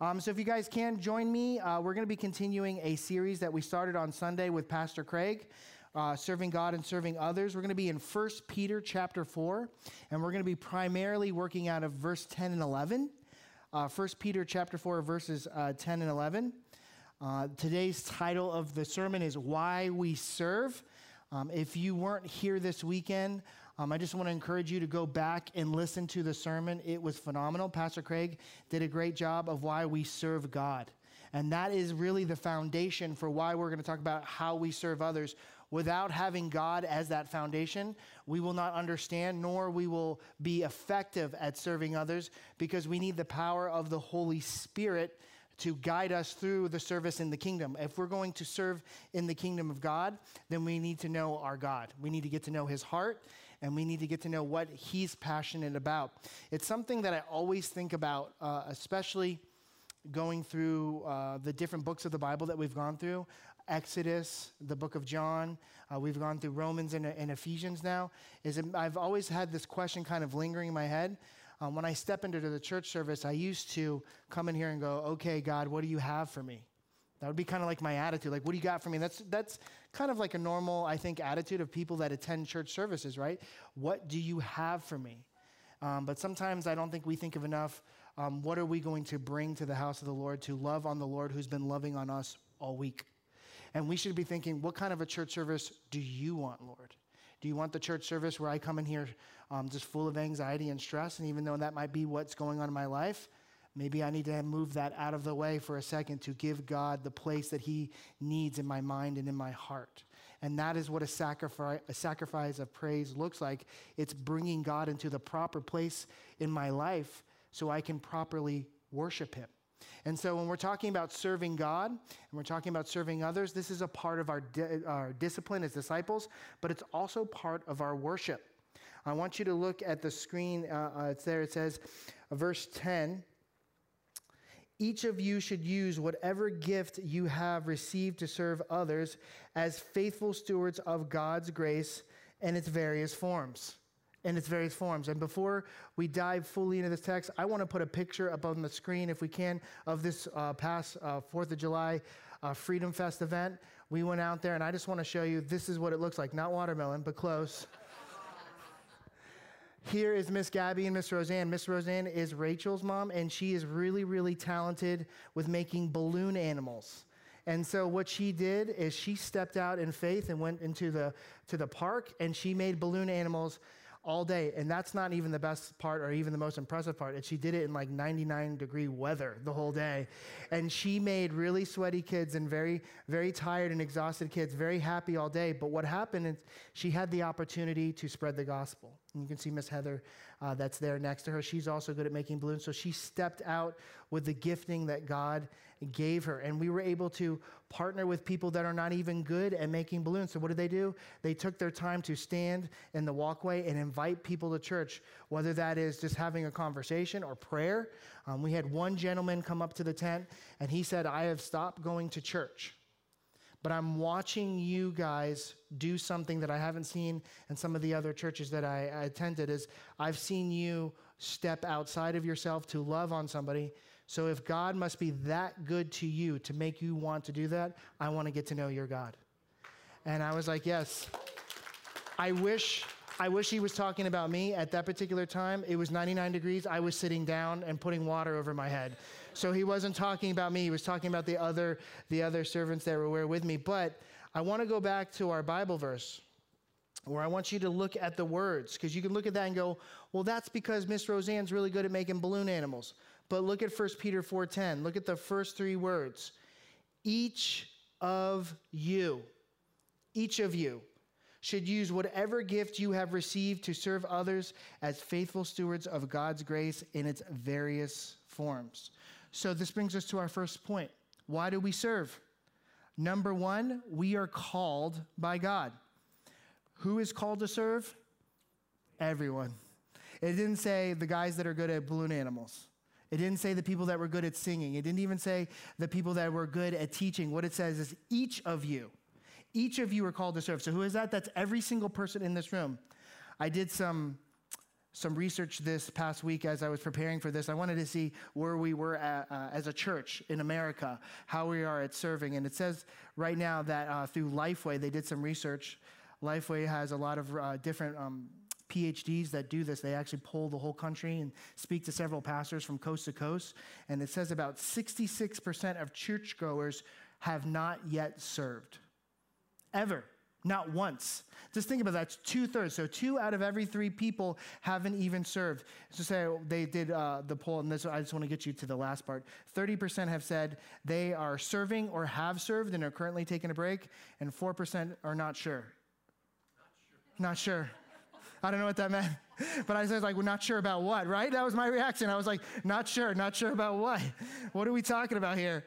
Um, so if you guys can join me, uh, we're going to be continuing a series that we started on Sunday with Pastor Craig. Uh, serving God and serving others. We're going to be in 1 Peter chapter 4, and we're going to be primarily working out of verse 10 and 11. Uh, 1 Peter chapter 4, verses uh, 10 and 11. Uh, today's title of the sermon is Why We Serve. Um, if you weren't here this weekend, um, I just want to encourage you to go back and listen to the sermon. It was phenomenal. Pastor Craig did a great job of why we serve God. And that is really the foundation for why we're going to talk about how we serve others. Without having God as that foundation, we will not understand nor we will be effective at serving others because we need the power of the Holy Spirit to guide us through the service in the kingdom. If we're going to serve in the kingdom of God, then we need to know our God. We need to get to know his heart and we need to get to know what he's passionate about. It's something that I always think about, uh, especially going through uh, the different books of the Bible that we've gone through. Exodus, the book of John, uh, we've gone through Romans and, and Ephesians now. Is I've always had this question kind of lingering in my head um, when I step into the church service, I used to come in here and go, okay, God, what do you have for me? That would be kind of like my attitude. Like, what do you got for me? That's, that's kind of like a normal, I think, attitude of people that attend church services, right? What do you have for me? Um, but sometimes I don't think we think of enough um, what are we going to bring to the house of the Lord to love on the Lord who's been loving on us all week? And we should be thinking, what kind of a church service do you want, Lord? Do you want the church service where I come in here um, just full of anxiety and stress? And even though that might be what's going on in my life, maybe I need to move that out of the way for a second to give God the place that He needs in my mind and in my heart. And that is what a sacrifice, a sacrifice of praise looks like. It's bringing God into the proper place in my life so I can properly worship Him. And so, when we're talking about serving God and we're talking about serving others, this is a part of our, di- our discipline as disciples, but it's also part of our worship. I want you to look at the screen. Uh, uh, it's there. It says, uh, verse 10 Each of you should use whatever gift you have received to serve others as faithful stewards of God's grace in its various forms in its various forms. And before we dive fully into this text, I want to put a picture up on the screen, if we can, of this uh, past uh, 4th of July uh, Freedom Fest event. We went out there, and I just want to show you this is what it looks like. Not watermelon, but close. Here is Miss Gabby and Miss Roseanne. Miss Roseanne is Rachel's mom, and she is really, really talented with making balloon animals. And so what she did is she stepped out in faith and went into the to the park and she made balloon animals all day. And that's not even the best part or even the most impressive part. And she did it in like 99 degree weather the whole day. And she made really sweaty kids and very, very tired and exhausted kids very happy all day. But what happened is she had the opportunity to spread the gospel. And you can see Miss Heather uh, that's there next to her. She's also good at making balloons. So she stepped out with the gifting that God gave her. And we were able to partner with people that are not even good at making balloons. So what did they do? They took their time to stand in the walkway and invite people to church, whether that is just having a conversation or prayer. Um, we had one gentleman come up to the tent and he said, I have stopped going to church but I'm watching you guys do something that I haven't seen in some of the other churches that I, I attended is I've seen you step outside of yourself to love on somebody. So if God must be that good to you to make you want to do that, I want to get to know your God. And I was like, yes. I wish I wish he was talking about me at that particular time. It was 99 degrees. I was sitting down and putting water over my head. So he wasn't talking about me. He was talking about the other, the other servants that were with me. But I want to go back to our Bible verse where I want you to look at the words because you can look at that and go, well, that's because Miss Roseanne's really good at making balloon animals. But look at 1 Peter 4:10. Look at the first three words. Each of you, each of you should use whatever gift you have received to serve others as faithful stewards of God's grace in its various forms. So, this brings us to our first point. Why do we serve? Number one, we are called by God. Who is called to serve? Everyone. It didn't say the guys that are good at balloon animals. It didn't say the people that were good at singing. It didn't even say the people that were good at teaching. What it says is each of you. Each of you are called to serve. So, who is that? That's every single person in this room. I did some some research this past week as I was preparing for this. I wanted to see where we were at, uh, as a church in America, how we are at serving. And it says right now that uh, through Lifeway, they did some research. Lifeway has a lot of uh, different um, PhDs that do this. They actually poll the whole country and speak to several pastors from coast to coast. And it says about 66% of churchgoers have not yet served. Ever. Not once. Just think about that. It's two thirds. So two out of every three people haven't even served. So say they did uh, the poll, and this I just want to get you to the last part. Thirty percent have said they are serving or have served and are currently taking a break, and four percent are not sure. Not sure. Not sure. I don't know what that meant. But I was like, we're not sure about what, right? That was my reaction. I was like, not sure, not sure about what. What are we talking about here?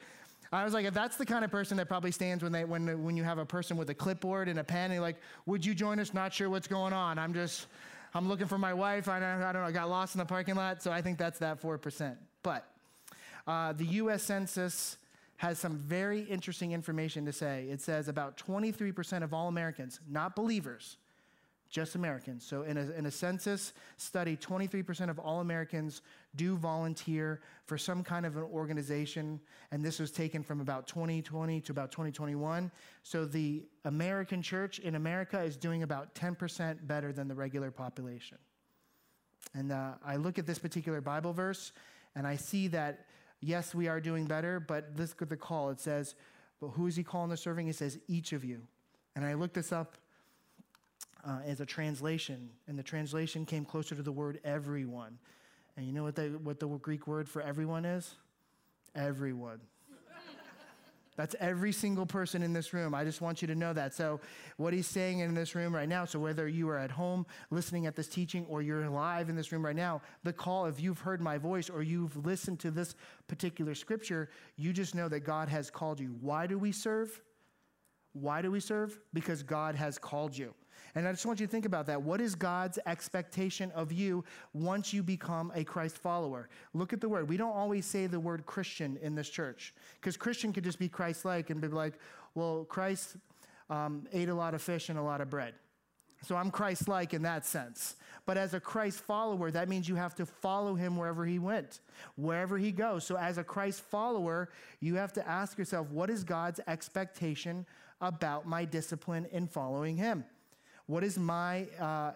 I was like, if that's the kind of person that probably stands when they when when you have a person with a clipboard and a pen, and like, would you join us? Not sure what's going on. I'm just, I'm looking for my wife. I don't, I don't know. I got lost in the parking lot, so I think that's that four percent. But uh, the U.S. Census has some very interesting information to say. It says about 23% of all Americans, not believers, just Americans. So, in a, in a census study, 23% of all Americans do volunteer for some kind of an organization, and this was taken from about 2020 to about 2021. So, the American church in America is doing about 10% better than the regular population. And uh, I look at this particular Bible verse, and I see that, yes, we are doing better, but this is the call. It says, but who is he calling the serving? He says, each of you. And I looked this up uh, as a translation, and the translation came closer to the word everyone. And you know what the, what the Greek word for everyone is? Everyone. That's every single person in this room. I just want you to know that. So, what he's saying in this room right now, so whether you are at home listening at this teaching or you're live in this room right now, the call, if you've heard my voice or you've listened to this particular scripture, you just know that God has called you. Why do we serve? Why do we serve? Because God has called you. And I just want you to think about that. What is God's expectation of you once you become a Christ follower? Look at the word. We don't always say the word Christian in this church because Christian could just be Christ like and be like, well, Christ um, ate a lot of fish and a lot of bread. So I'm Christ like in that sense. But as a Christ follower, that means you have to follow him wherever he went, wherever he goes. So as a Christ follower, you have to ask yourself, what is God's expectation about my discipline in following him? What is my uh,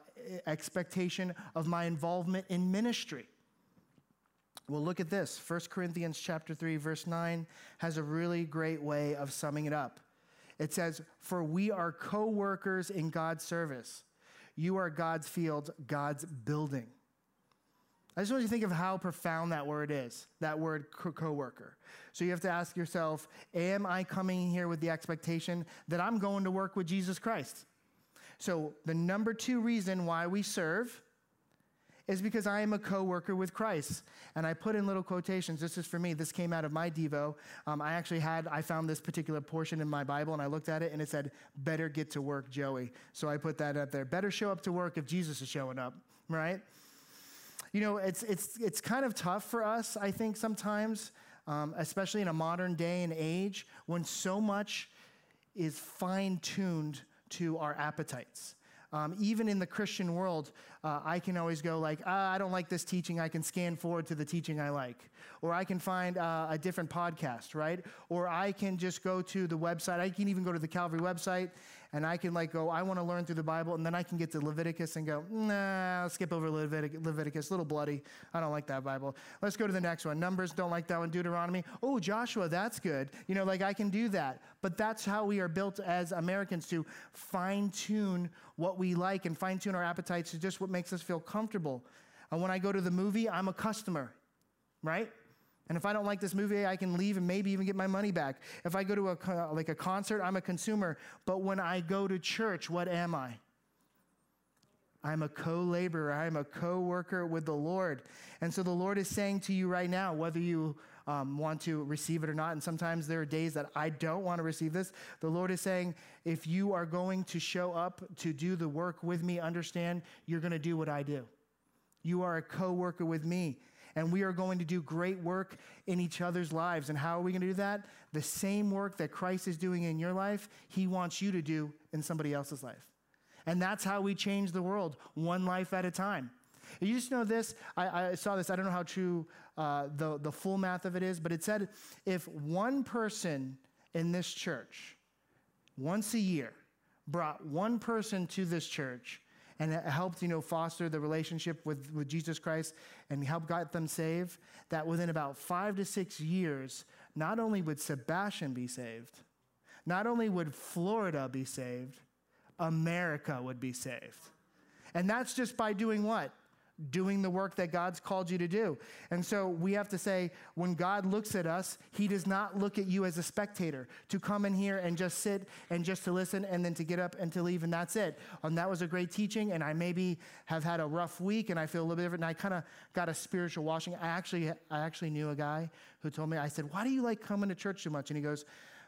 expectation of my involvement in ministry? Well, look at this. 1 Corinthians chapter 3 verse 9 has a really great way of summing it up. It says, "For we are co-workers in God's service. You are God's field, God's building." I just want you to think of how profound that word is, that word co worker. So you have to ask yourself Am I coming here with the expectation that I'm going to work with Jesus Christ? So, the number two reason why we serve is because I am a co worker with Christ. And I put in little quotations. This is for me. This came out of my Devo. Um, I actually had, I found this particular portion in my Bible and I looked at it and it said, Better get to work, Joey. So I put that up there. Better show up to work if Jesus is showing up, right? You know, it's, it's, it's kind of tough for us, I think, sometimes, um, especially in a modern day and age when so much is fine tuned to our appetites. Um, even in the Christian world, uh, I can always go like, ah, I don't like this teaching. I can scan forward to the teaching I like, or I can find uh, a different podcast, right? Or I can just go to the website. I can even go to the Calvary website and I can like go, I want to learn through the Bible, and then I can get to Leviticus and go, nah, I'll skip over Levitic- Leviticus, a little bloody. I don't like that Bible. Let's go to the next one. Numbers, don't like that one. Deuteronomy, oh, Joshua, that's good. You know, like I can do that. But that's how we are built as Americans to fine tune what we like and fine tune our appetites to just what makes us feel comfortable. And when I go to the movie, I'm a customer, right? And if I don't like this movie, I can leave and maybe even get my money back. If I go to a, like a concert, I'm a consumer. But when I go to church, what am I? I'm a co laborer. I'm a co worker with the Lord. And so the Lord is saying to you right now, whether you um, want to receive it or not, and sometimes there are days that I don't want to receive this, the Lord is saying, if you are going to show up to do the work with me, understand you're going to do what I do. You are a co worker with me and we are going to do great work in each other's lives. And how are we going to do that? The same work that Christ is doing in your life, He wants you to do in somebody else's life. And that's how we change the world, one life at a time. You just know this. I, I saw this. I don't know how true uh, the, the full math of it is, but it said if one person in this church, once a year, brought one person to this church and helped, you know, foster the relationship with, with Jesus Christ and help get them saved, that within about five to six years, not only would Sebastian be saved, not only would Florida be saved, America would be saved. And that's just by doing what? Doing the work that God's called you to do. And so we have to say, when God looks at us, He does not look at you as a spectator to come in here and just sit and just to listen and then to get up and to leave, and that's it. And that was a great teaching, and I maybe have had a rough week and I feel a little bit different, and I kind of got a spiritual washing. I actually, I actually knew a guy who told me, I said, Why do you like coming to church so much? And he goes,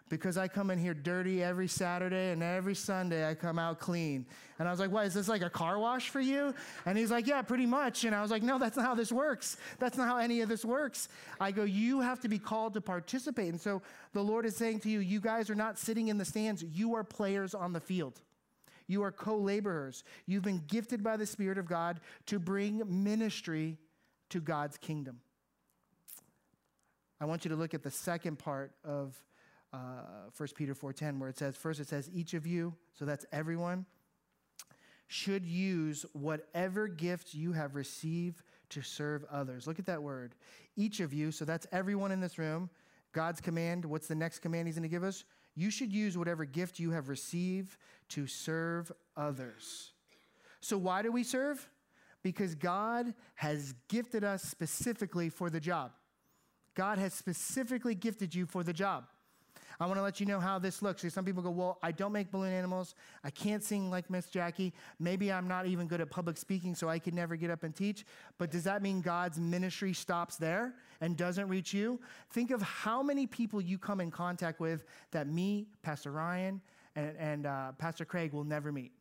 because I come in here dirty every Saturday and every Sunday I come out clean. And I was like, what, is this like a car wash for you? And he's like, yeah, pretty much. And I was like, no, that's not how this works. That's not how any of this works. I go, you have to be called to participate. And so the Lord is saying to you, you guys are not sitting in the stands, you are players on the field. You are co laborers. You've been gifted by the Spirit of God to bring ministry to God's kingdom. I want you to look at the second part of uh, 1 Peter 4.10 where it says, first it says, each of you, so that's everyone, should use whatever gift you have received to serve others. Look at that word. Each of you, so that's everyone in this room. God's command, what's the next command he's going to give us? You should use whatever gift you have received to serve others. So, why do we serve? Because God has gifted us specifically for the job. God has specifically gifted you for the job. I want to let you know how this looks. See, some people go, Well, I don't make balloon animals. I can't sing like Miss Jackie. Maybe I'm not even good at public speaking, so I can never get up and teach. But does that mean God's ministry stops there and doesn't reach you? Think of how many people you come in contact with that me, Pastor Ryan, and, and uh, Pastor Craig will never meet.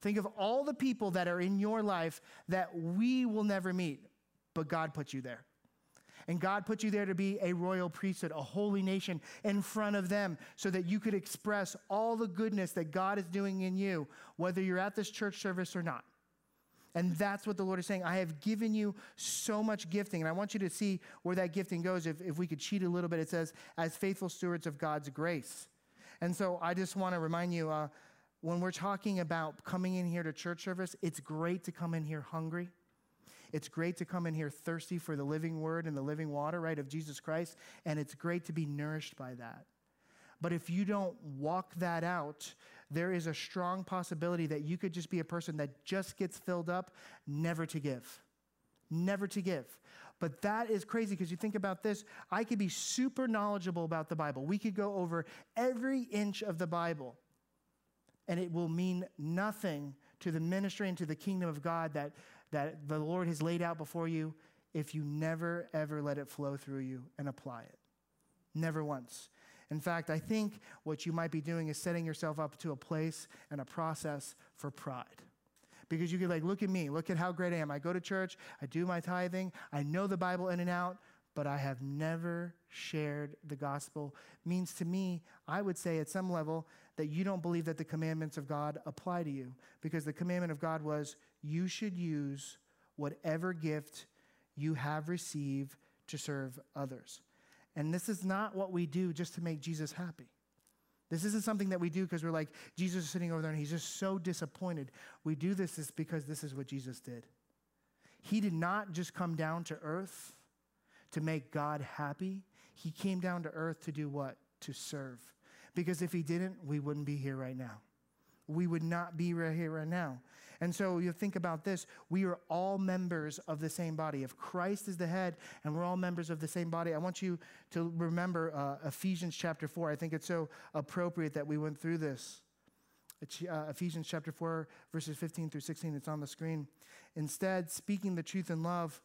Think of all the people that are in your life that we will never meet, but God put you there. And God put you there to be a royal priesthood, a holy nation in front of them so that you could express all the goodness that God is doing in you, whether you're at this church service or not. And that's what the Lord is saying. I have given you so much gifting. And I want you to see where that gifting goes. If, if we could cheat a little bit, it says, as faithful stewards of God's grace. And so I just want to remind you uh, when we're talking about coming in here to church service, it's great to come in here hungry. It's great to come in here thirsty for the living word and the living water, right, of Jesus Christ. And it's great to be nourished by that. But if you don't walk that out, there is a strong possibility that you could just be a person that just gets filled up, never to give. Never to give. But that is crazy because you think about this. I could be super knowledgeable about the Bible. We could go over every inch of the Bible, and it will mean nothing to the ministry and to the kingdom of God that that the Lord has laid out before you if you never, ever let it flow through you and apply it. Never once. In fact, I think what you might be doing is setting yourself up to a place and a process for pride. Because you could, like, look at me, look at how great I am. I go to church, I do my tithing, I know the Bible in and out, but I have never shared the gospel. Means to me, I would say at some level, that you don't believe that the commandments of God apply to you. Because the commandment of God was you should use whatever gift you have received to serve others. And this is not what we do just to make Jesus happy. This isn't something that we do because we're like, Jesus is sitting over there and he's just so disappointed. We do this is because this is what Jesus did. He did not just come down to earth to make God happy. He came down to earth to do what? To serve. Because if he didn't, we wouldn't be here right now. We would not be right here right now. And so you think about this we are all members of the same body. If Christ is the head and we're all members of the same body, I want you to remember uh, Ephesians chapter 4. I think it's so appropriate that we went through this. Uh, Ephesians chapter 4, verses 15 through 16. It's on the screen. Instead, speaking the truth in love,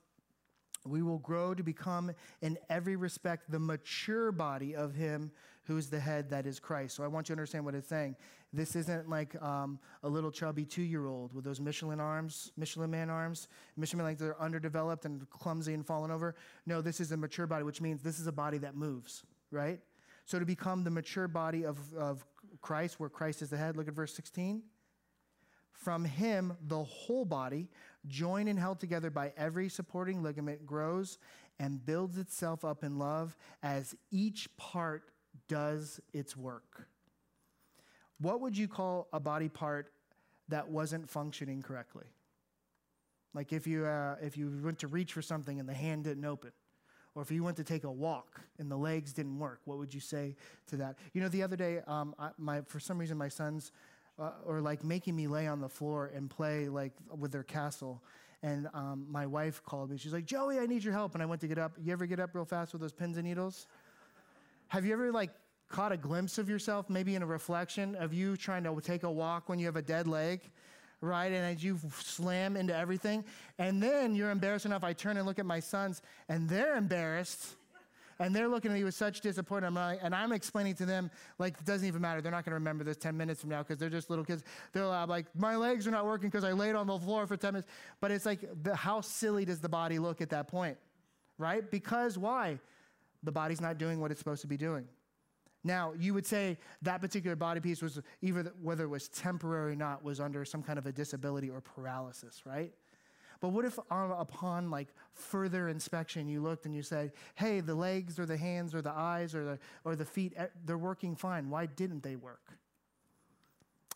we will grow to become, in every respect, the mature body of Him who is the head, that is Christ. So I want you to understand what it's saying. This isn't like um, a little chubby two year old with those Michelin arms, Michelin man arms, Michelin like they're underdeveloped and clumsy and falling over. No, this is a mature body, which means this is a body that moves, right? So to become the mature body of, of Christ, where Christ is the head, look at verse 16. From him, the whole body, joined and held together by every supporting ligament, grows and builds itself up in love as each part does its work. What would you call a body part that wasn't functioning correctly? Like if you, uh, if you went to reach for something and the hand didn't open, or if you went to take a walk and the legs didn't work, what would you say to that? You know, the other day, um, I, my, for some reason, my sons uh, like making me lay on the floor and play like with their castle. And um, my wife called me. She's like, Joey, I need your help. And I went to get up. You ever get up real fast with those pins and needles? Have you ever like caught a glimpse of yourself, maybe in a reflection of you trying to take a walk when you have a dead leg? right? And as you slam into everything. And then you're embarrassed enough. I turn and look at my sons, and they're embarrassed. And they're looking at me with such disappointment. I'm like, and I'm explaining to them, like, it doesn't even matter. They're not going to remember this 10 minutes from now because they're just little kids. They're like, my legs are not working because I laid on the floor for 10 minutes. But it's like, the, how silly does the body look at that point, right? Because why? The body's not doing what it's supposed to be doing. Now, you would say that particular body piece was either whether it was temporary or not was under some kind of a disability or paralysis, right? But what if upon like further inspection you looked and you said, "Hey, the legs or the hands or the eyes or the or the feet eh, they're working fine. Why didn't they work?"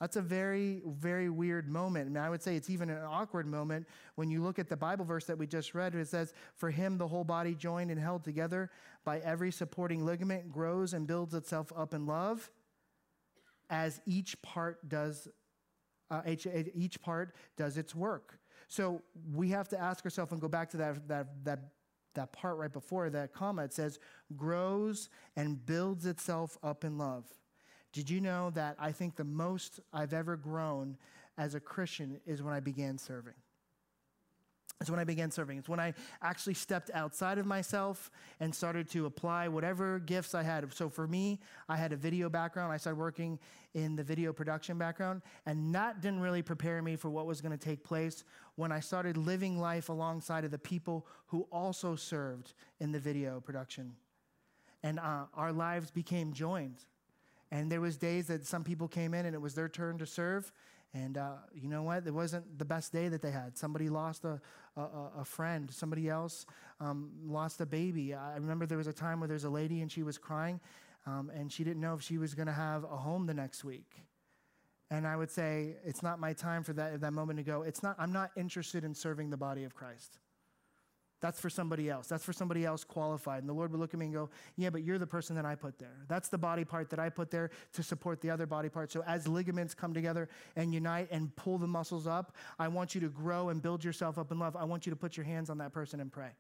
That's a very, very weird moment. I mean, I would say it's even an awkward moment when you look at the Bible verse that we just read. It says, For him, the whole body joined and held together by every supporting ligament grows and builds itself up in love as each part does, uh, each, each part does its work. So we have to ask ourselves and go back to that, that, that, that part right before that comma. It says, grows and builds itself up in love. Did you know that I think the most I've ever grown as a Christian is when I began serving? It's when I began serving. It's when I actually stepped outside of myself and started to apply whatever gifts I had. So for me, I had a video background. I started working in the video production background, and that didn't really prepare me for what was going to take place when I started living life alongside of the people who also served in the video production. And uh, our lives became joined. And there was days that some people came in and it was their turn to serve. And uh, you know what? It wasn't the best day that they had. Somebody lost a, a, a friend. Somebody else um, lost a baby. I remember there was a time where there was a lady and she was crying, um, and she didn't know if she was going to have a home the next week. And I would say, it's not my time for that, that moment to go. It's not, I'm not interested in serving the body of Christ. That's for somebody else. That's for somebody else qualified. And the Lord would look at me and go, Yeah, but you're the person that I put there. That's the body part that I put there to support the other body part. So as ligaments come together and unite and pull the muscles up, I want you to grow and build yourself up in love. I want you to put your hands on that person and pray.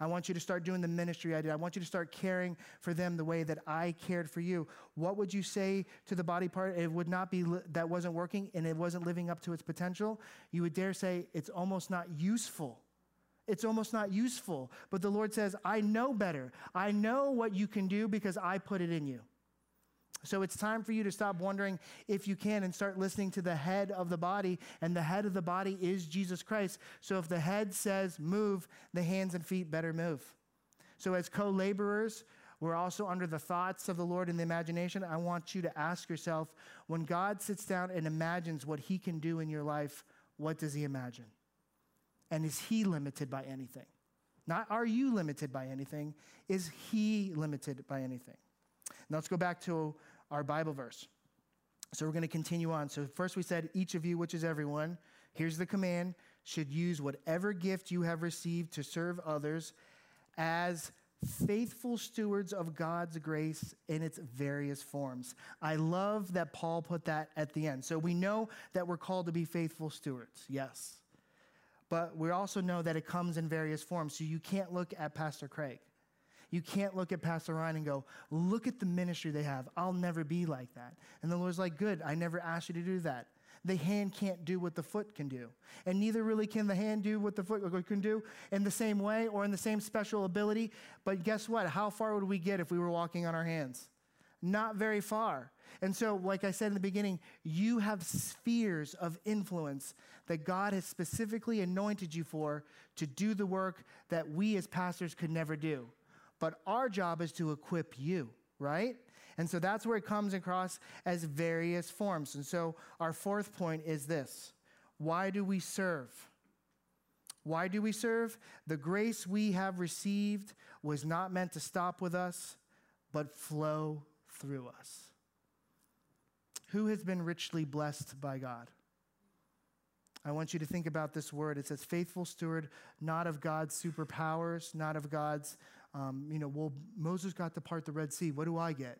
I want you to start doing the ministry I did. I want you to start caring for them the way that I cared for you. What would you say to the body part? It would not be li- that wasn't working and it wasn't living up to its potential. You would dare say it's almost not useful it's almost not useful. But the Lord says, I know better. I know what you can do because I put it in you. So it's time for you to stop wondering if you can and start listening to the head of the body. And the head of the body is Jesus Christ. So if the head says move, the hands and feet better move. So as co laborers, we're also under the thoughts of the Lord in the imagination. I want you to ask yourself when God sits down and imagines what he can do in your life, what does he imagine? And is he limited by anything? Not are you limited by anything, is he limited by anything? Now let's go back to our Bible verse. So we're going to continue on. So first we said, each of you, which is everyone, here's the command, should use whatever gift you have received to serve others as faithful stewards of God's grace in its various forms. I love that Paul put that at the end. So we know that we're called to be faithful stewards. Yes but we also know that it comes in various forms. So you can't look at Pastor Craig. You can't look at Pastor Ryan and go, look at the ministry they have. I'll never be like that. And the Lord's like, good, I never asked you to do that. The hand can't do what the foot can do. And neither really can the hand do what the foot can do in the same way or in the same special ability. But guess what? How far would we get if we were walking on our hands? Not very far. And so, like I said in the beginning, you have spheres of influence that God has specifically anointed you for to do the work that we as pastors could never do. But our job is to equip you, right? And so that's where it comes across as various forms. And so our fourth point is this Why do we serve? Why do we serve? The grace we have received was not meant to stop with us, but flow through us. Who has been richly blessed by God? I want you to think about this word. It says, faithful steward, not of God's superpowers, not of God's, um, you know, well, Moses got to part the Red Sea. What do I get?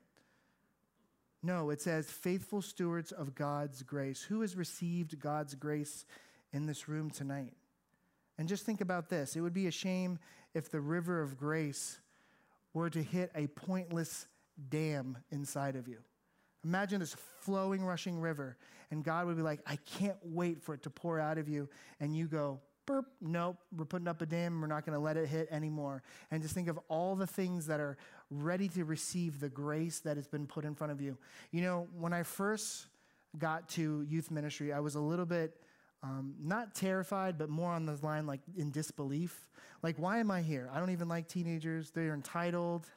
No, it says, faithful stewards of God's grace. Who has received God's grace in this room tonight? And just think about this it would be a shame if the river of grace were to hit a pointless dam inside of you. Imagine this flowing, rushing river, and God would be like, I can't wait for it to pour out of you. And you go, burp, nope, we're putting up a dam, we're not going to let it hit anymore. And just think of all the things that are ready to receive the grace that has been put in front of you. You know, when I first got to youth ministry, I was a little bit um, not terrified, but more on the line like in disbelief. Like, why am I here? I don't even like teenagers. They're entitled.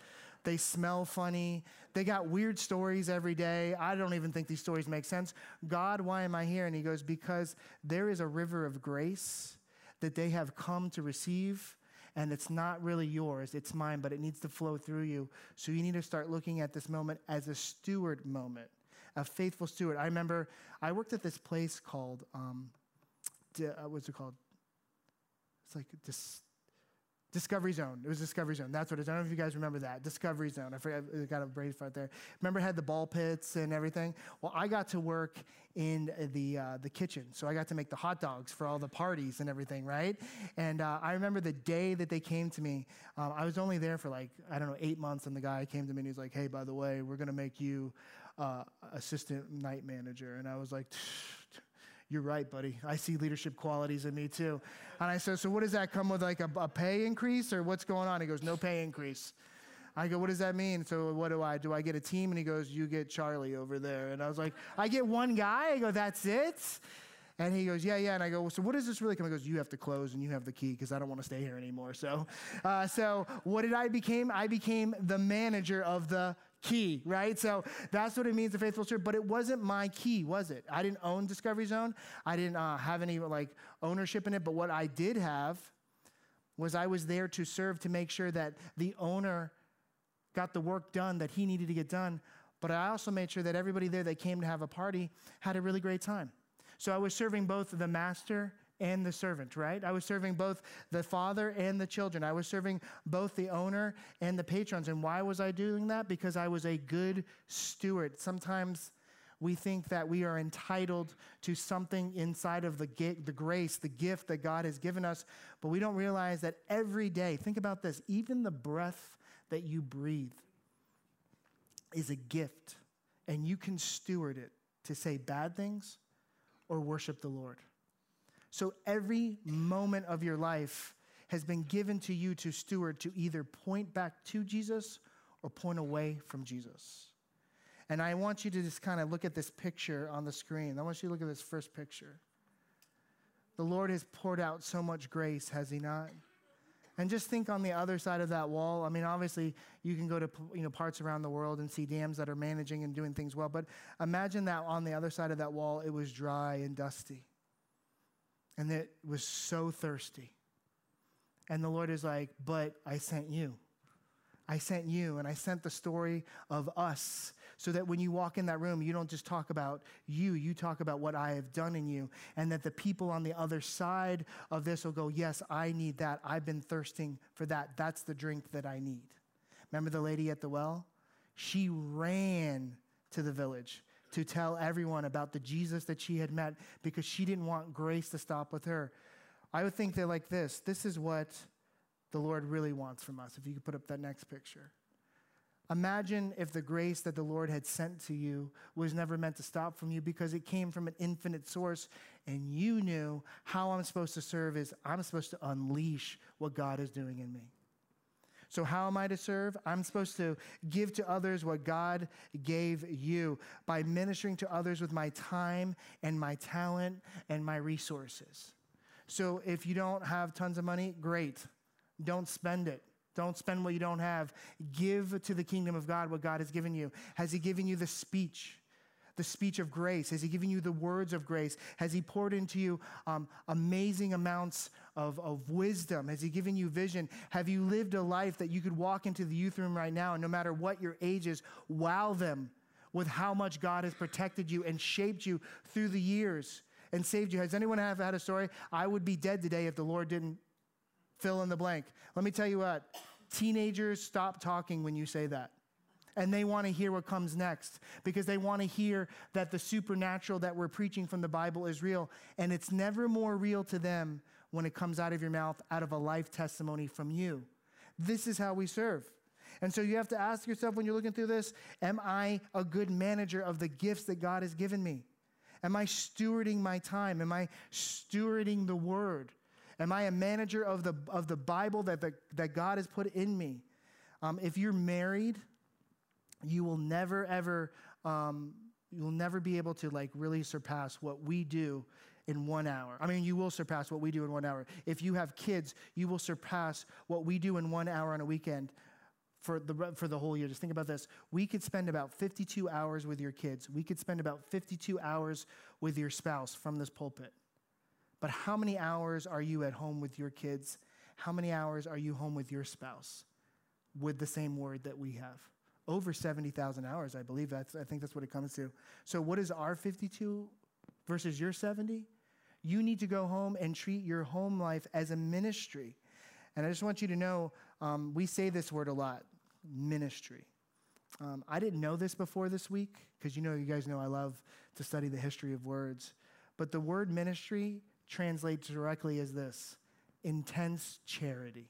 They smell funny. They got weird stories every day. I don't even think these stories make sense. God, why am I here? And he goes, Because there is a river of grace that they have come to receive and it's not really yours, it's mine, but it needs to flow through you. So you need to start looking at this moment as a steward moment, a faithful steward. I remember I worked at this place called, um, uh, what's it called? It's like this Discovery Zone. It was Discovery Zone. That's what it is. I don't know if you guys remember that. Discovery Zone. I forgot. I got a brain fart there. Remember, it had the ball pits and everything. Well, I got to work in the uh, the kitchen, so I got to make the hot dogs for all the parties and everything, right? And uh, I remember the day that they came to me. Um, I was only there for like I don't know eight months, and the guy came to me and he's like, "Hey, by the way, we're gonna make you uh, assistant night manager," and I was like. You're right, buddy. I see leadership qualities in me too. And I said, So, what does that come with, like a, a pay increase or what's going on? He goes, No pay increase. I go, what does that mean? So what do I do? I get a team? And he goes, you get Charlie over there. And I was like, I get one guy. I go, that's it. And he goes, yeah, yeah. And I go, well, so what does this really come? He goes, you have to close and you have the key because I don't want to stay here anymore. So, uh, so what did I become? I became the manager of the key, right? So that's what it means, a faithful steward. But it wasn't my key, was it? I didn't own Discovery Zone. I didn't uh, have any like ownership in it. But what I did have was I was there to serve to make sure that the owner got the work done that he needed to get done. But I also made sure that everybody there that came to have a party had a really great time. So I was serving both the master and the servant, right? I was serving both the father and the children. I was serving both the owner and the patrons. And why was I doing that? Because I was a good steward. Sometimes we think that we are entitled to something inside of the, the grace, the gift that God has given us, but we don't realize that every day, think about this, even the breath that you breathe is a gift, and you can steward it to say bad things or worship the Lord. So every moment of your life has been given to you to steward to either point back to Jesus or point away from Jesus. And I want you to just kind of look at this picture on the screen. I want you to look at this first picture. The Lord has poured out so much grace, has He not? And just think on the other side of that wall. I mean, obviously, you can go to you know parts around the world and see dams that are managing and doing things well. But imagine that on the other side of that wall, it was dry and dusty and it was so thirsty. And the Lord is like, But I sent you. I sent you, and I sent the story of us so that when you walk in that room, you don't just talk about you, you talk about what I have done in you, and that the people on the other side of this will go, Yes, I need that. I've been thirsting for that. That's the drink that I need. Remember the lady at the well? She ran to the village to tell everyone about the Jesus that she had met because she didn't want grace to stop with her. I would think that, like this, this is what the Lord really wants from us. If you could put up that next picture. Imagine if the grace that the Lord had sent to you was never meant to stop from you because it came from an infinite source and you knew how I'm supposed to serve is I'm supposed to unleash what God is doing in me. So, how am I to serve? I'm supposed to give to others what God gave you by ministering to others with my time and my talent and my resources. So, if you don't have tons of money, great. Don't spend it. Don't spend what you don't have. Give to the kingdom of God what God has given you. Has He given you the speech? The speech of grace? Has He given you the words of grace? Has He poured into you um, amazing amounts of, of wisdom? Has He given you vision? Have you lived a life that you could walk into the youth room right now and no matter what your age is, wow them with how much God has protected you and shaped you through the years and saved you? Has anyone have had a story? I would be dead today if the Lord didn't fill in the blank. Let me tell you what teenagers stop talking when you say that and they want to hear what comes next because they want to hear that the supernatural that we're preaching from the Bible is real. And it's never more real to them when it comes out of your mouth, out of a life testimony from you. This is how we serve. And so you have to ask yourself when you're looking through this Am I a good manager of the gifts that God has given me? Am I stewarding my time? Am I stewarding the word? Am I a manager of the, of the Bible that, the, that God has put in me? Um, if you're married, you will never ever um, you'll never be able to like really surpass what we do in one hour. I mean, you will surpass what we do in one hour. If you have kids, you will surpass what we do in one hour on a weekend for the, for the whole year. Just think about this. We could spend about 52 hours with your kids. We could spend about 52 hours with your spouse from this pulpit. But how many hours are you at home with your kids? How many hours are you home with your spouse with the same word that we have? Over 70,000 hours, I believe. That's, I think that's what it comes to. So, what is our 52 versus your 70? You need to go home and treat your home life as a ministry. And I just want you to know um, we say this word a lot ministry. Um, I didn't know this before this week because you know, you guys know I love to study the history of words. But the word ministry translates directly as this intense charity.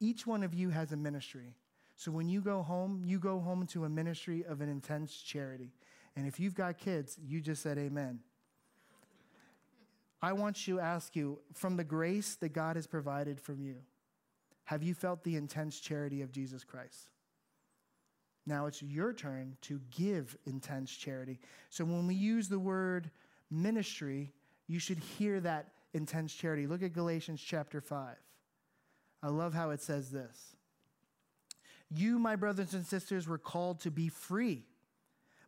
Each one of you has a ministry. So when you go home, you go home to a ministry of an intense charity. And if you've got kids, you just said amen. I want to ask you from the grace that God has provided from you, have you felt the intense charity of Jesus Christ? Now it's your turn to give intense charity. So when we use the word ministry, you should hear that intense charity. Look at Galatians chapter 5. I love how it says this. You, my brothers and sisters, were called to be free.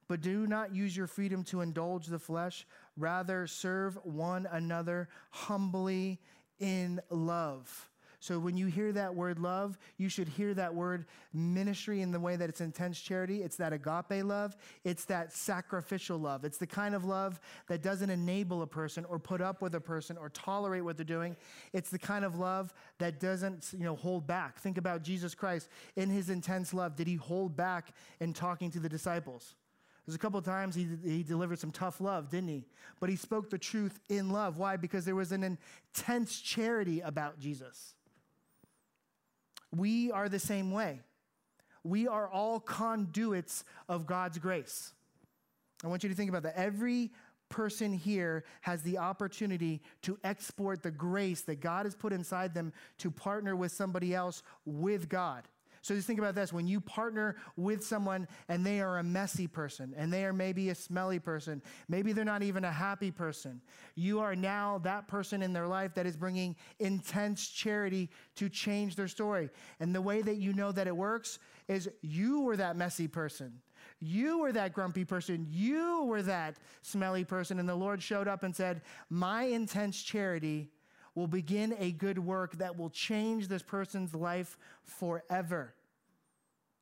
But do not use your freedom to indulge the flesh. Rather, serve one another humbly in love. So when you hear that word love, you should hear that word ministry in the way that it's intense charity. It's that agape love. It's that sacrificial love. It's the kind of love that doesn't enable a person or put up with a person or tolerate what they're doing. It's the kind of love that doesn't, you know, hold back. Think about Jesus Christ in his intense love. Did he hold back in talking to the disciples? There's a couple of times he, he delivered some tough love, didn't he? But he spoke the truth in love. Why? Because there was an intense charity about Jesus. We are the same way. We are all conduits of God's grace. I want you to think about that. Every person here has the opportunity to export the grace that God has put inside them to partner with somebody else with God. So just think about this when you partner with someone and they are a messy person and they are maybe a smelly person, maybe they're not even a happy person, you are now that person in their life that is bringing intense charity to change their story. And the way that you know that it works is you were that messy person. You were that grumpy person. You were that smelly person. And the Lord showed up and said, My intense charity will begin a good work that will change this person's life forever.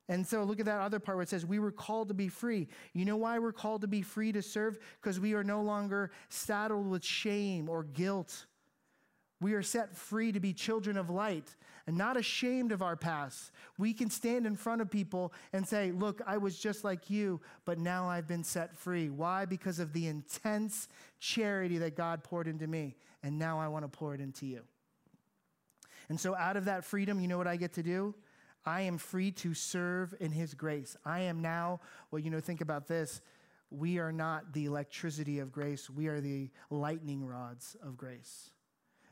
And so look at that other part where it says, We were called to be free. You know why we're called to be free to serve? Because we are no longer saddled with shame or guilt. We are set free to be children of light and not ashamed of our past. We can stand in front of people and say, Look, I was just like you, but now I've been set free. Why? Because of the intense charity that God poured into me and now I want to pour it into you. And so, out of that freedom, you know what I get to do? I am free to serve in His grace. I am now, well, you know, think about this. We are not the electricity of grace, we are the lightning rods of grace.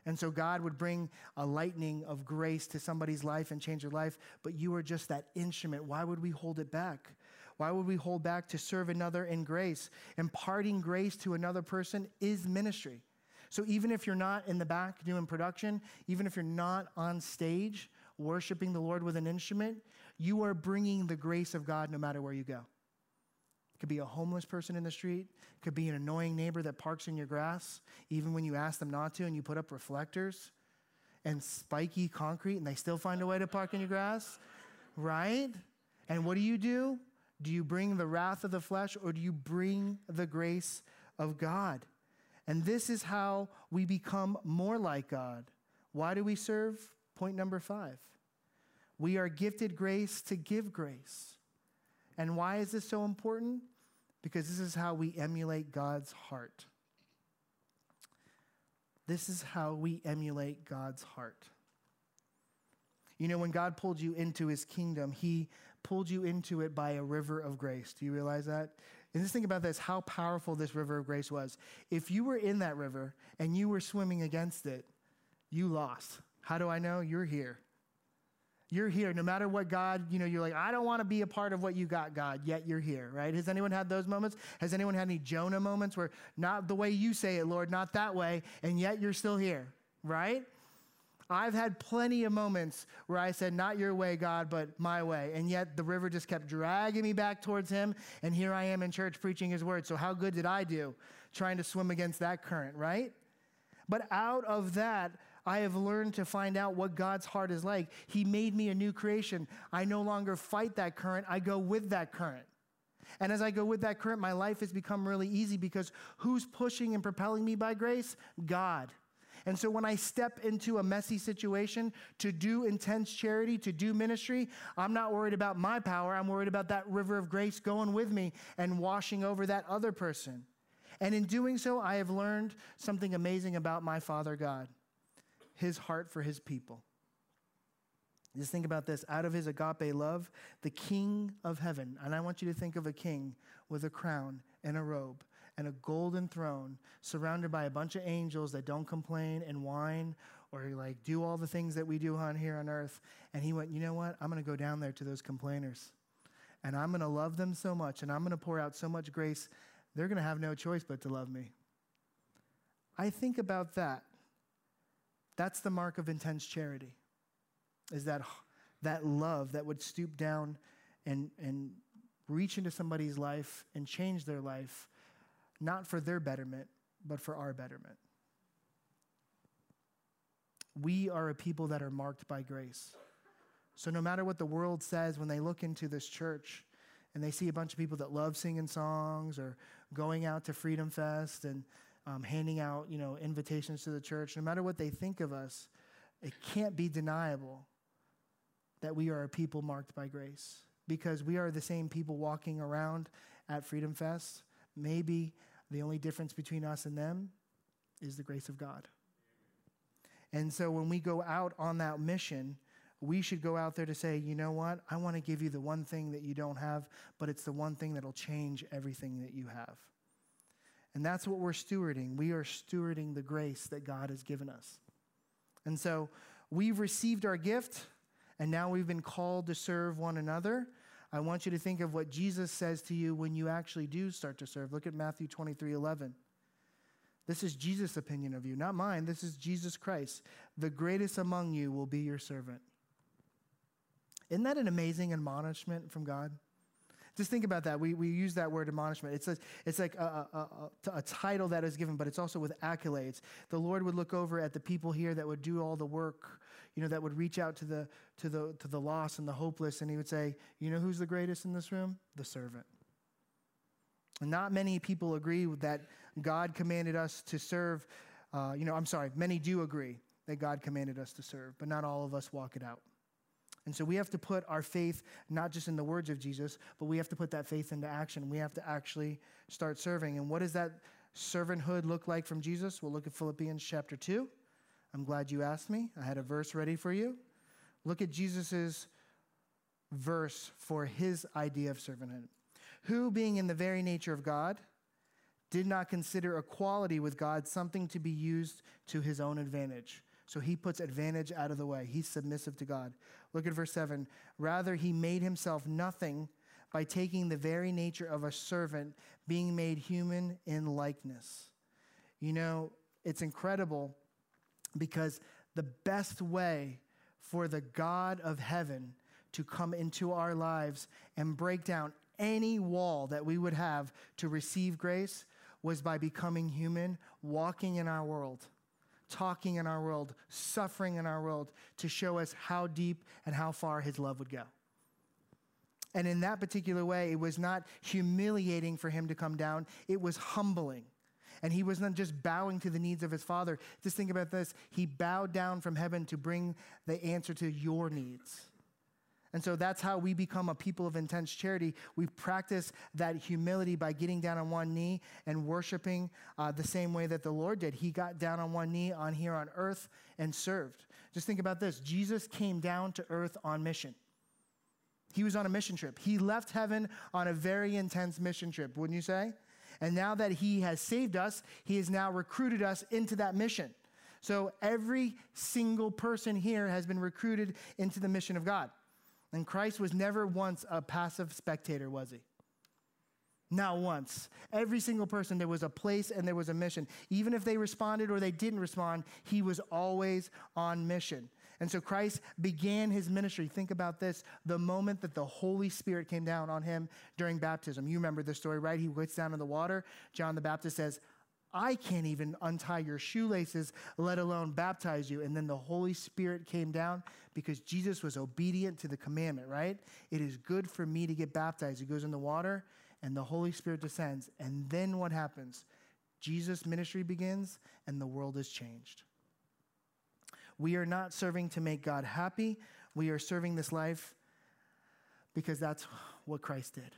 And so God would bring a lightning of grace to somebody's life and change their life, but you are just that instrument. Why would we hold it back? Why would we hold back to serve another in grace? Imparting grace to another person is ministry. So even if you're not in the back doing production, even if you're not on stage worshiping the Lord with an instrument, you are bringing the grace of God no matter where you go. Could be a homeless person in the street. Could be an annoying neighbor that parks in your grass, even when you ask them not to and you put up reflectors and spiky concrete and they still find a way to park in your grass, right? And what do you do? Do you bring the wrath of the flesh or do you bring the grace of God? And this is how we become more like God. Why do we serve? Point number five. We are gifted grace to give grace. And why is this so important? Because this is how we emulate God's heart. This is how we emulate God's heart. You know, when God pulled you into his kingdom, he pulled you into it by a river of grace. Do you realize that? And just think about this how powerful this river of grace was. If you were in that river and you were swimming against it, you lost. How do I know? You're here. You're here. No matter what God, you know, you're like, I don't want to be a part of what you got, God, yet you're here, right? Has anyone had those moments? Has anyone had any Jonah moments where not the way you say it, Lord, not that way, and yet you're still here, right? I've had plenty of moments where I said, Not your way, God, but my way. And yet the river just kept dragging me back towards Him. And here I am in church preaching His word. So, how good did I do trying to swim against that current, right? But out of that, I have learned to find out what God's heart is like. He made me a new creation. I no longer fight that current, I go with that current. And as I go with that current, my life has become really easy because who's pushing and propelling me by grace? God. And so when I step into a messy situation to do intense charity, to do ministry, I'm not worried about my power. I'm worried about that river of grace going with me and washing over that other person. And in doing so, I have learned something amazing about my Father God his heart for his people. Just think about this out of his agape love, the king of heaven, and I want you to think of a king with a crown and a robe and a golden throne surrounded by a bunch of angels that don't complain and whine or like do all the things that we do on here on earth. And he went, You know what? I'm going to go down there to those complainers and I'm going to love them so much and I'm going to pour out so much grace, they're going to have no choice but to love me. I think about that. That's the mark of intense charity, is that, that love that would stoop down and, and reach into somebody's life and change their life not for their betterment, but for our betterment. We are a people that are marked by grace. So, no matter what the world says when they look into this church and they see a bunch of people that love singing songs or going out to Freedom Fest and um, handing out, you know, invitations to the church, no matter what they think of us, it can't be deniable that we are a people marked by grace because we are the same people walking around at Freedom Fest, maybe the only difference between us and them is the grace of God. And so when we go out on that mission, we should go out there to say, you know what? I want to give you the one thing that you don't have, but it's the one thing that'll change everything that you have. And that's what we're stewarding. We are stewarding the grace that God has given us. And so we've received our gift, and now we've been called to serve one another. I want you to think of what Jesus says to you when you actually do start to serve. Look at Matthew 23 11. This is Jesus' opinion of you, not mine. This is Jesus Christ. The greatest among you will be your servant. Isn't that an amazing admonishment from God? Just think about that. We, we use that word admonishment. It's, a, it's like a, a, a, a, title that is given, but it's also with accolades. The Lord would look over at the people here that would do all the work you know, that would reach out to the, to the, to the lost and the hopeless, and he would say, You know who's the greatest in this room? The servant. And not many people agree that God commanded us to serve. Uh, you know, I'm sorry, many do agree that God commanded us to serve, but not all of us walk it out. And so we have to put our faith not just in the words of Jesus, but we have to put that faith into action. We have to actually start serving. And what does that servanthood look like from Jesus? We'll look at Philippians chapter 2. I'm glad you asked me. I had a verse ready for you. Look at Jesus' verse for his idea of servanthood. Who, being in the very nature of God, did not consider equality with God something to be used to his own advantage. So he puts advantage out of the way. He's submissive to God. Look at verse 7. Rather, he made himself nothing by taking the very nature of a servant, being made human in likeness. You know, it's incredible because the best way for the God of heaven to come into our lives and break down any wall that we would have to receive grace was by becoming human, walking in our world, talking in our world, suffering in our world to show us how deep and how far his love would go. And in that particular way, it was not humiliating for him to come down, it was humbling. And he was not just bowing to the needs of his father. Just think about this. He bowed down from heaven to bring the answer to your needs. And so that's how we become a people of intense charity. We practice that humility by getting down on one knee and worshiping uh, the same way that the Lord did. He got down on one knee on here on earth and served. Just think about this Jesus came down to earth on mission. He was on a mission trip. He left heaven on a very intense mission trip, wouldn't you say? And now that he has saved us, he has now recruited us into that mission. So every single person here has been recruited into the mission of God. And Christ was never once a passive spectator, was he? Not once. Every single person, there was a place and there was a mission. Even if they responded or they didn't respond, he was always on mission. And so Christ began his ministry. Think about this the moment that the Holy Spirit came down on him during baptism. You remember the story, right? He gets down in the water. John the Baptist says, I can't even untie your shoelaces, let alone baptize you. And then the Holy Spirit came down because Jesus was obedient to the commandment, right? It is good for me to get baptized. He goes in the water and the Holy Spirit descends. And then what happens? Jesus' ministry begins and the world is changed. We are not serving to make God happy. We are serving this life because that's what Christ did.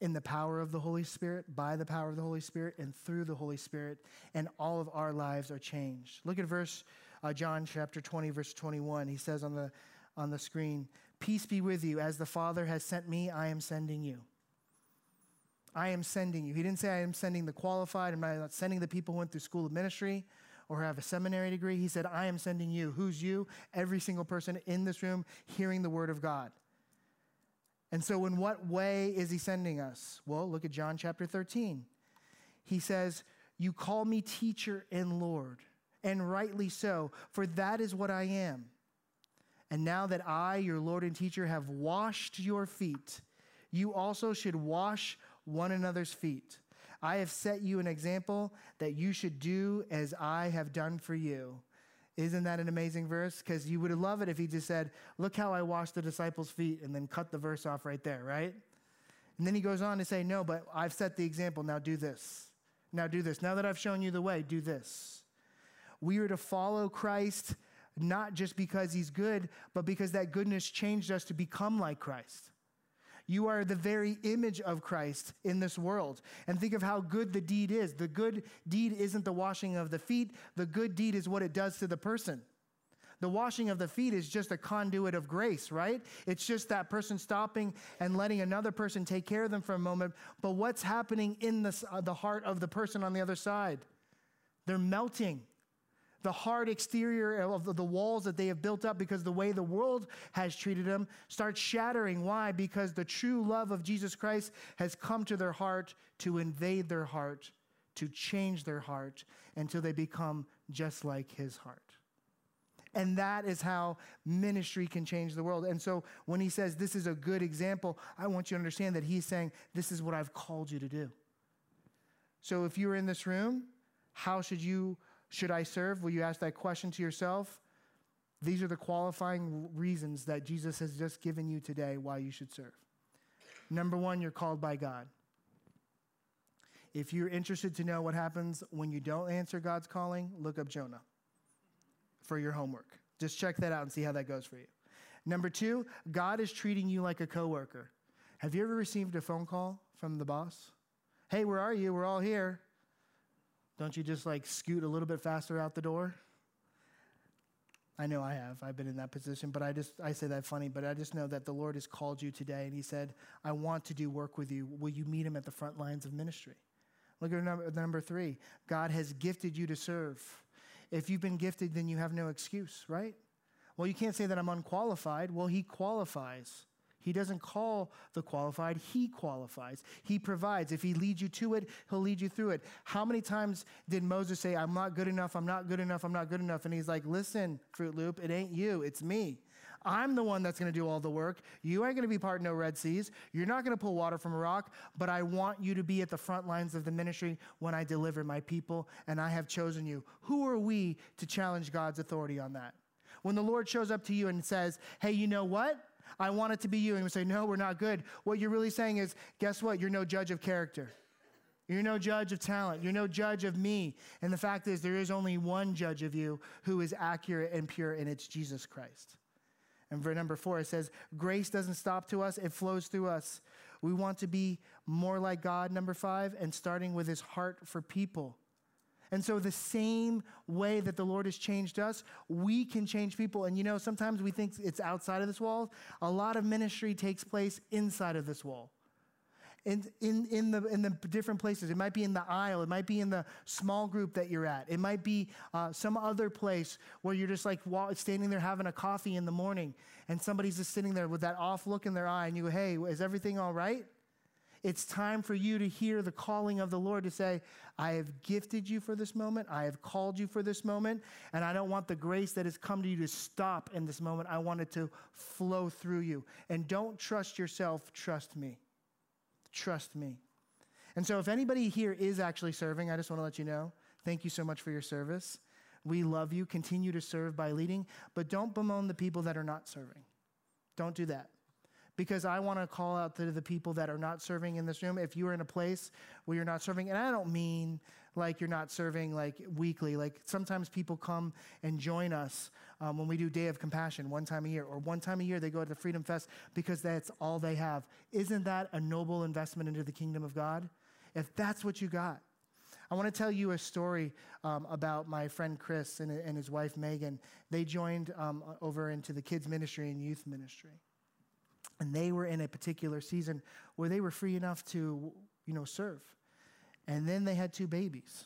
In the power of the Holy Spirit, by the power of the Holy Spirit, and through the Holy Spirit, and all of our lives are changed. Look at verse uh, John chapter 20, verse 21. He says on the, on the screen, Peace be with you. As the Father has sent me, I am sending you. I am sending you. He didn't say I am sending the qualified. I'm not sending the people who went through school of ministry or have a seminary degree. He said, I am sending you. Who's you? Every single person in this room hearing the word of God. And so, in what way is he sending us? Well, look at John chapter 13. He says, You call me teacher and Lord, and rightly so, for that is what I am. And now that I, your Lord and teacher, have washed your feet, you also should wash one another's feet. I have set you an example that you should do as I have done for you. Isn't that an amazing verse? Because you would love it if he just said, Look how I washed the disciples' feet, and then cut the verse off right there, right? And then he goes on to say, No, but I've set the example. Now do this. Now do this. Now that I've shown you the way, do this. We are to follow Christ not just because he's good, but because that goodness changed us to become like Christ. You are the very image of Christ in this world. And think of how good the deed is. The good deed isn't the washing of the feet, the good deed is what it does to the person. The washing of the feet is just a conduit of grace, right? It's just that person stopping and letting another person take care of them for a moment. But what's happening in the, uh, the heart of the person on the other side? They're melting the hard exterior of the walls that they have built up because the way the world has treated them starts shattering. Why? Because the true love of Jesus Christ has come to their heart to invade their heart, to change their heart until they become just like his heart. And that is how ministry can change the world. And so when he says this is a good example, I want you to understand that he's saying this is what I've called you to do. So if you're in this room, how should you should I serve? Will you ask that question to yourself? These are the qualifying reasons that Jesus has just given you today why you should serve. Number one, you're called by God. If you're interested to know what happens when you don't answer God's calling, look up Jonah for your homework. Just check that out and see how that goes for you. Number two, God is treating you like a coworker. Have you ever received a phone call from the boss? Hey, where are you? We're all here. Don't you just like scoot a little bit faster out the door? I know I have. I've been in that position, but I just I say that funny, but I just know that the Lord has called you today and he said, "I want to do work with you. Will you meet him at the front lines of ministry?" Look at number, number 3. God has gifted you to serve. If you've been gifted, then you have no excuse, right? Well, you can't say that I'm unqualified. Well, he qualifies. He doesn't call the qualified, He qualifies. He provides. If He leads you to it, He'll lead you through it. How many times did Moses say, I'm not good enough, I'm not good enough, I'm not good enough? And He's like, Listen, Fruit Loop, it ain't you, it's me. I'm the one that's going to do all the work. You ain't going to be part of no Red Seas. You're not going to pull water from a rock, but I want you to be at the front lines of the ministry when I deliver my people, and I have chosen you. Who are we to challenge God's authority on that? When the Lord shows up to you and says, Hey, you know what? I want it to be you. And you say, No, we're not good. What you're really saying is, Guess what? You're no judge of character. You're no judge of talent. You're no judge of me. And the fact is, there is only one judge of you who is accurate and pure, and it's Jesus Christ. And verse number four, it says, Grace doesn't stop to us, it flows through us. We want to be more like God, number five, and starting with his heart for people. And so, the same way that the Lord has changed us, we can change people. And you know, sometimes we think it's outside of this wall. A lot of ministry takes place inside of this wall in, in, in, the, in the different places. It might be in the aisle. It might be in the small group that you're at. It might be uh, some other place where you're just like standing there having a coffee in the morning and somebody's just sitting there with that off look in their eye and you go, hey, is everything all right? It's time for you to hear the calling of the Lord to say, I have gifted you for this moment. I have called you for this moment. And I don't want the grace that has come to you to stop in this moment. I want it to flow through you. And don't trust yourself, trust me. Trust me. And so, if anybody here is actually serving, I just want to let you know thank you so much for your service. We love you. Continue to serve by leading, but don't bemoan the people that are not serving. Don't do that. Because I want to call out to the people that are not serving in this room. If you are in a place where you're not serving, and I don't mean like you're not serving like weekly. Like sometimes people come and join us um, when we do Day of Compassion one time a year, or one time a year they go to the Freedom Fest because that's all they have. Isn't that a noble investment into the kingdom of God? If that's what you got. I want to tell you a story um, about my friend Chris and, and, his wife Megan. They joined um, over into the kids' ministry and youth ministry. And they were in a particular season where they were free enough to, you know, serve. And then they had two babies.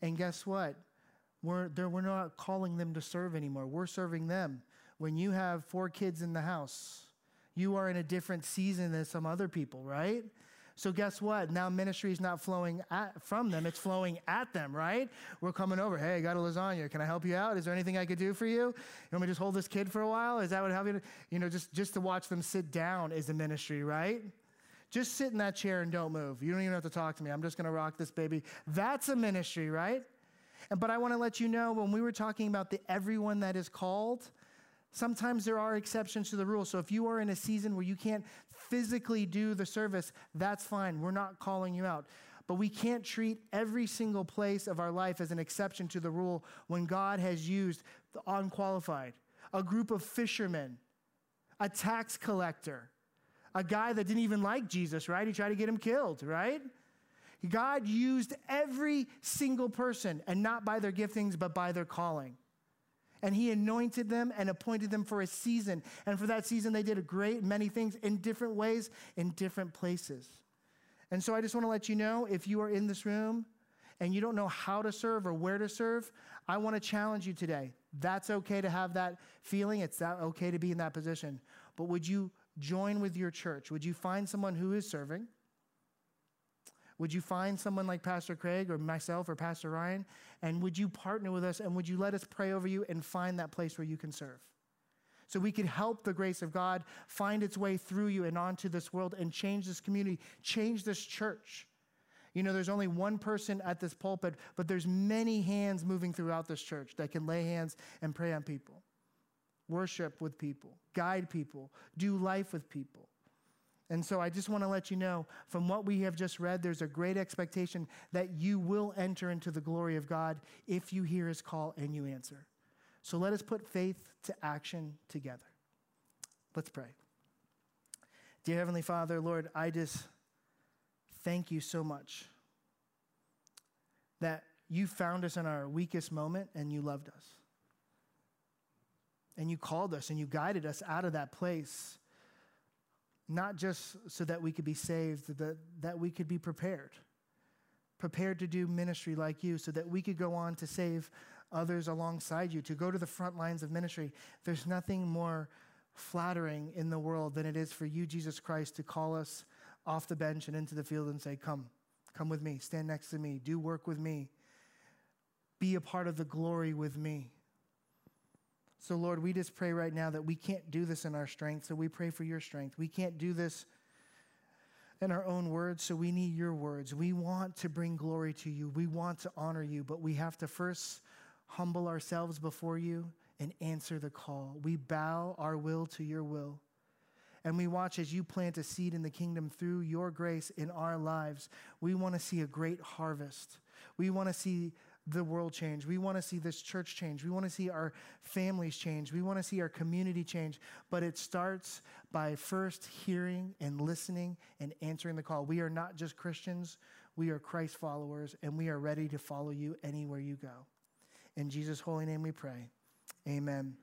And guess what? We're, we're not calling them to serve anymore. We're serving them. When you have four kids in the house, you are in a different season than some other people, right? So guess what? Now ministry is not flowing at, from them; it's flowing at them, right? We're coming over. Hey, I got a lasagna. Can I help you out? Is there anything I could do for you? You want me to just hold this kid for a while? Is that what help you? You know, just just to watch them sit down is a ministry, right? Just sit in that chair and don't move. You don't even have to talk to me. I'm just going to rock this baby. That's a ministry, right? But I want to let you know when we were talking about the everyone that is called, sometimes there are exceptions to the rule. So if you are in a season where you can't physically do the service, that's fine. We're not calling you out. But we can't treat every single place of our life as an exception to the rule when God has used the unqualified, a group of fishermen, a tax collector, a guy that didn't even like Jesus, right? He tried to get him killed, right? God used every single person, and not by their giftings, but by their calling. And he anointed them and appointed them for a season. And for that season, they did a great many things in different ways, in different places. And so I just want to let you know if you are in this room and you don't know how to serve or where to serve, I want to challenge you today. That's okay to have that feeling. It's that okay to be in that position. But would you join with your church? Would you find someone who is serving? Would you find someone like Pastor Craig or myself or Pastor Ryan? And would you partner with us and would you let us pray over you and find that place where you can serve? So we could help the grace of God find its way through you and onto this world and change this community, change this church. You know, there's only one person at this pulpit, but there's many hands moving throughout this church that can lay hands and pray on people worship with people, guide people, do life with people. And so I just want to let you know from what we have just read, there's a great expectation that you will enter into the glory of God if you hear his call and you answer. So let us put faith to action together. Let's pray. Dear Heavenly Father, Lord, I just thank you so much that you found us in our weakest moment and you loved us and you called us and you guided us out of that place, not just so that we could be saved, but that we could be prepared. Prepared to do ministry like you so that we could go on to save others alongside you, to go to the front lines of ministry. There's nothing more flattering in the world than it is for you, Jesus Christ, to call us off the bench and into the field and say, Come, come with me, stand next to me, do work with me, be a part of the glory with me. So, Lord, we just pray right now that we can't do this in our strength, so we pray for your strength. We can't do this in our own words, so we need your words. We want to bring glory to you, we want to honor you, but we have to first humble ourselves before you and answer the call. We bow our will to your will. And we watch as you plant a seed in the kingdom through your grace in our lives. We want to see a great harvest. We want to see the world change. We want to see this church change. We want to see our families change. We want to see our community change. But it starts by first hearing and listening and answering the call. We are not just Christians, we are Christ followers, and we are ready to follow you anywhere you go. In Jesus' holy name we pray. Amen.